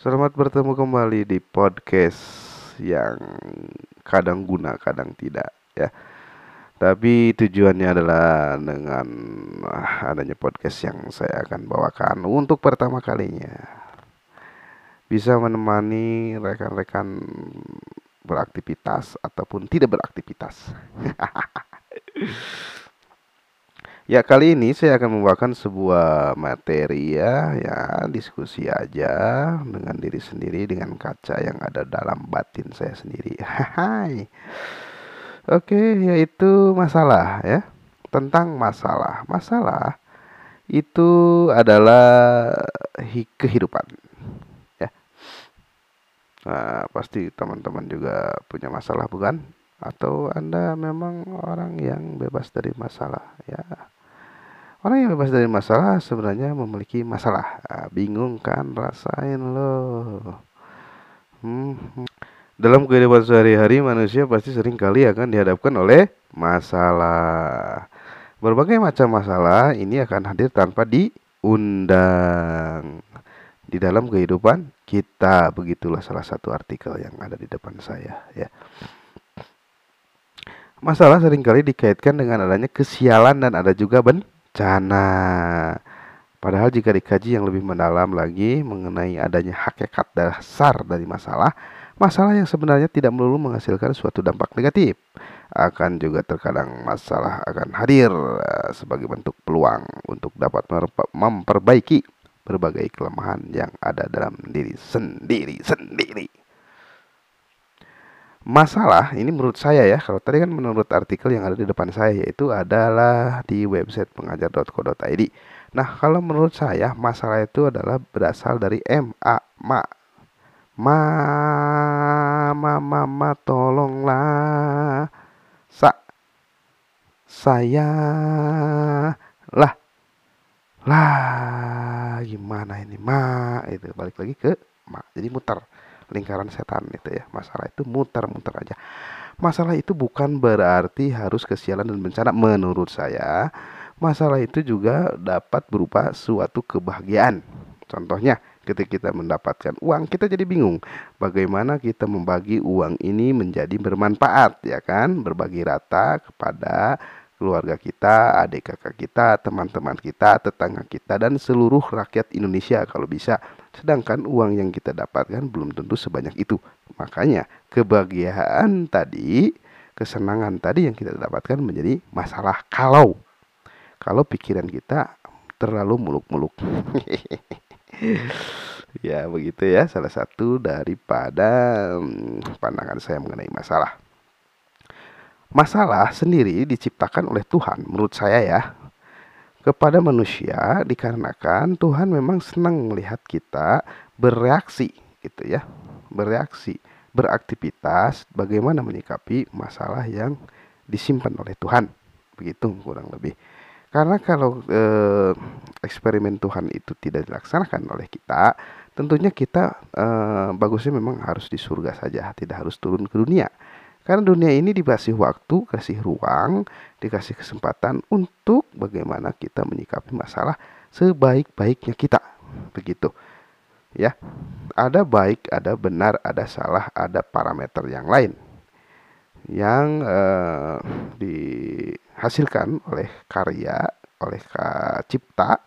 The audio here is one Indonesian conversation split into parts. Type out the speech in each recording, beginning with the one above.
Selamat bertemu kembali di podcast yang kadang guna, kadang tidak ya. Tapi tujuannya adalah dengan adanya podcast yang saya akan bawakan untuk pertama kalinya bisa menemani rekan-rekan beraktivitas ataupun tidak beraktivitas. Ya kali ini saya akan membawakan sebuah materi ya, ya diskusi aja dengan diri sendiri dengan kaca yang ada dalam batin saya sendiri. Hai. Oke, yaitu masalah ya. Tentang masalah. Masalah itu adalah kehidupan ya. Nah, pasti teman-teman juga punya masalah bukan? Atau Anda memang orang yang bebas dari masalah ya Orang yang bebas dari masalah sebenarnya memiliki masalah. Nah, bingung kan? Rasain loh. Hmm. Dalam kehidupan sehari-hari manusia pasti sering kali akan dihadapkan oleh masalah. Berbagai macam masalah ini akan hadir tanpa diundang di dalam kehidupan kita. Begitulah salah satu artikel yang ada di depan saya ya. Masalah sering kali dikaitkan dengan adanya kesialan dan ada juga ben bencana. Padahal jika dikaji yang lebih mendalam lagi mengenai adanya hakikat dasar dari masalah, masalah yang sebenarnya tidak melulu menghasilkan suatu dampak negatif. Akan juga terkadang masalah akan hadir eh, sebagai bentuk peluang untuk dapat memperbaiki berbagai kelemahan yang ada dalam diri sendiri sendiri masalah ini menurut saya ya kalau tadi kan menurut artikel yang ada di depan saya yaitu adalah di website pengajar.co.id nah kalau menurut saya masalah itu adalah berasal dari M A ma. Ma ma ma, ma tolonglah. Sa saya lah lah gimana ini ma? Itu balik lagi ke ma jadi muter lingkaran setan itu ya. Masalah itu muter-muter aja. Masalah itu bukan berarti harus kesialan dan bencana menurut saya. Masalah itu juga dapat berupa suatu kebahagiaan. Contohnya, ketika kita mendapatkan uang, kita jadi bingung bagaimana kita membagi uang ini menjadi bermanfaat, ya kan? Berbagi rata kepada keluarga kita, adik kakak kita, teman-teman kita, tetangga kita, dan seluruh rakyat Indonesia kalau bisa. Sedangkan uang yang kita dapatkan belum tentu sebanyak itu. Makanya kebahagiaan tadi, kesenangan tadi yang kita dapatkan menjadi masalah kalau kalau pikiran kita terlalu muluk-muluk. ya begitu ya salah satu daripada hmm, pandangan saya mengenai masalah. Masalah sendiri diciptakan oleh Tuhan menurut saya ya kepada manusia dikarenakan Tuhan memang senang melihat kita bereaksi gitu ya. Bereaksi beraktivitas bagaimana menyikapi masalah yang disimpan oleh Tuhan. Begitu kurang lebih. Karena kalau e, eksperimen Tuhan itu tidak dilaksanakan oleh kita tentunya kita e, bagusnya memang harus di surga saja tidak harus turun ke dunia karena dunia ini dikasih waktu, kasih ruang, dikasih kesempatan untuk bagaimana kita menyikapi masalah sebaik-baiknya kita. Begitu. Ya. Ada baik, ada benar, ada salah, ada parameter yang lain yang eh, dihasilkan oleh karya, oleh cipta,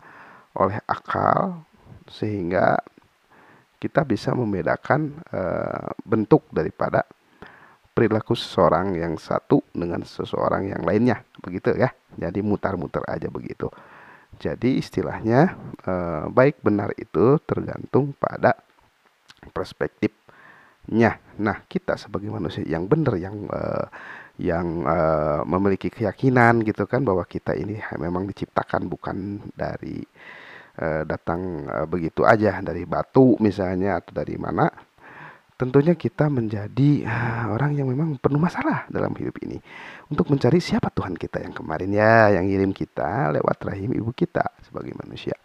oleh akal sehingga kita bisa membedakan eh, bentuk daripada perilaku seseorang yang satu dengan seseorang yang lainnya. Begitu ya. Jadi mutar-mutar aja begitu. Jadi istilahnya eh, baik benar itu tergantung pada perspektifnya. Nah kita sebagai manusia yang benar yang eh, yang uh, memiliki keyakinan gitu kan bahwa kita ini memang diciptakan bukan dari datang begitu aja dari batu misalnya atau dari mana tentunya kita menjadi uh, orang yang memang penuh masalah dalam hidup ini untuk mencari siapa Tuhan kita yang kemarin ya yang ngirim kita lewat rahim ibu kita sebagai manusia.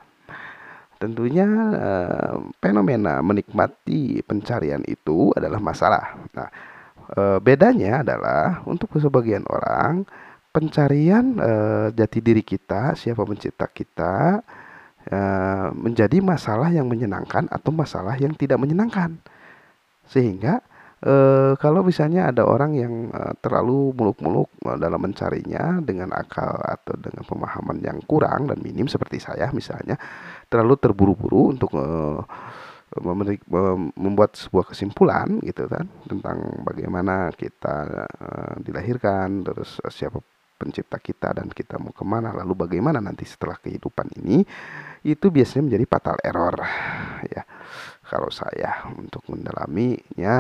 Tentunya uh, fenomena menikmati pencarian itu adalah masalah. Nah, uh, bedanya adalah untuk sebagian orang pencarian uh, jati diri kita, siapa pencipta kita, menjadi masalah yang menyenangkan atau masalah yang tidak menyenangkan. Sehingga uh, kalau misalnya ada orang yang uh, terlalu muluk-muluk dalam mencarinya dengan akal atau dengan pemahaman yang kurang dan minim seperti saya misalnya, terlalu terburu-buru untuk uh, membuat sebuah kesimpulan gitu kan tentang bagaimana kita uh, dilahirkan terus siapa pencipta kita dan kita mau ke mana lalu bagaimana nanti setelah kehidupan ini itu biasanya menjadi fatal error ya kalau saya untuk mendalaminya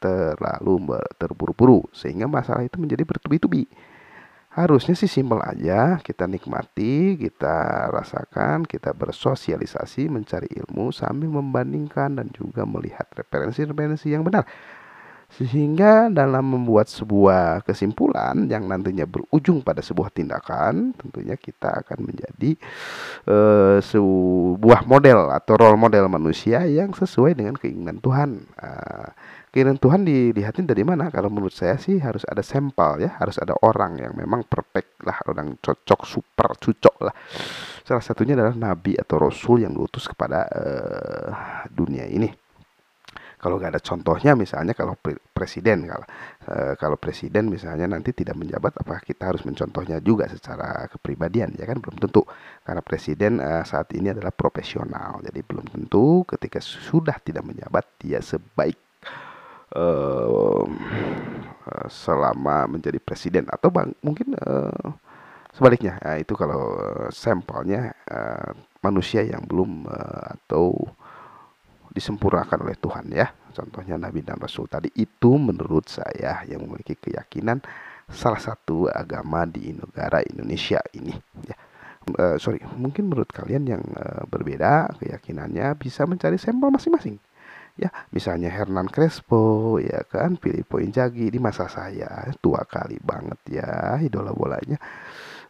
terlalu terburu-buru sehingga masalah itu menjadi bertubi-tubi. Harusnya sih simpel aja kita nikmati kita rasakan kita bersosialisasi mencari ilmu sambil membandingkan dan juga melihat referensi-referensi yang benar sehingga dalam membuat sebuah kesimpulan yang nantinya berujung pada sebuah tindakan, tentunya kita akan menjadi uh, sebuah model atau role model manusia yang sesuai dengan keinginan Tuhan. Uh, keinginan Tuhan dilihatin dari mana? Kalau menurut saya sih harus ada sampel ya, harus ada orang yang memang perfect lah, orang cocok, super cocok lah. Salah satunya adalah nabi atau rasul yang diutus kepada uh, dunia ini kalau nggak ada contohnya misalnya kalau presiden kalau e, kalau presiden misalnya nanti tidak menjabat apakah kita harus mencontohnya juga secara kepribadian ya kan? Belum tentu. Karena presiden e, saat ini adalah profesional. Jadi belum tentu ketika sudah tidak menjabat dia sebaik e, selama menjadi presiden. Atau bang, mungkin e, sebaliknya. Ya, itu kalau sampelnya e, manusia yang belum e, atau disempurnakan oleh Tuhan ya. Contohnya Nabi dan Rasul tadi itu menurut saya yang memiliki keyakinan salah satu agama di negara Indonesia ini ya. Uh, sorry, mungkin menurut kalian yang uh, berbeda keyakinannya bisa mencari sampel masing-masing. Ya, misalnya Hernan Crespo, ya kan, Filippo Inzaghi di masa saya tua kali banget ya idola bolanya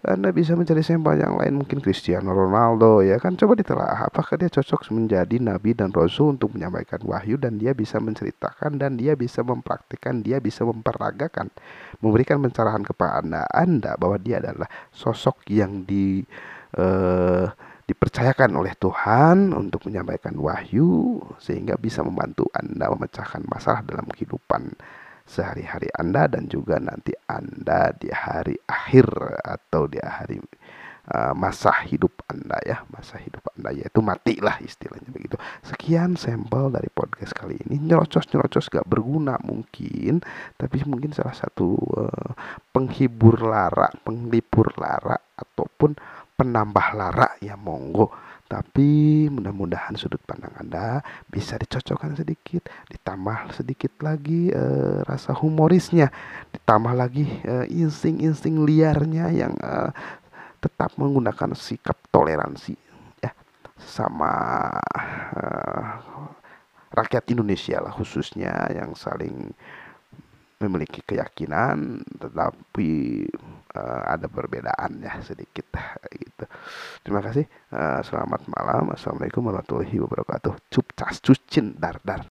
anda bisa mencari sampel yang lain mungkin Cristiano Ronaldo ya kan? Coba ditelaah apakah dia cocok menjadi nabi dan rasul untuk menyampaikan wahyu dan dia bisa menceritakan dan dia bisa mempraktikkan dia bisa memperagakan memberikan pencerahan kepada anda anda bahwa dia adalah sosok yang di uh, dipercayakan oleh Tuhan untuk menyampaikan wahyu sehingga bisa membantu Anda memecahkan masalah dalam kehidupan sehari-hari Anda dan juga nanti Anda di hari akhir atau di hari uh, masa hidup Anda ya, masa hidup Anda yaitu mati lah istilahnya begitu. Sekian sampel dari podcast kali ini. Nyerocos-nyerocos gak berguna mungkin, tapi mungkin salah satu uh, penghibur lara, penglipur lara ataupun penambah lara ya monggo tapi mudah-mudahan sudut pandang Anda bisa dicocokkan sedikit, ditambah sedikit lagi uh, rasa humorisnya, ditambah lagi uh, insting-insting liarnya yang uh, tetap menggunakan sikap toleransi ya sama uh, rakyat Indonesia lah khususnya yang saling memiliki keyakinan tetapi uh, ada perbedaan ya sedikit gitu. Terima kasih. Uh, selamat malam. Assalamualaikum warahmatullahi wabarakatuh. Cup cas cucin dar dar.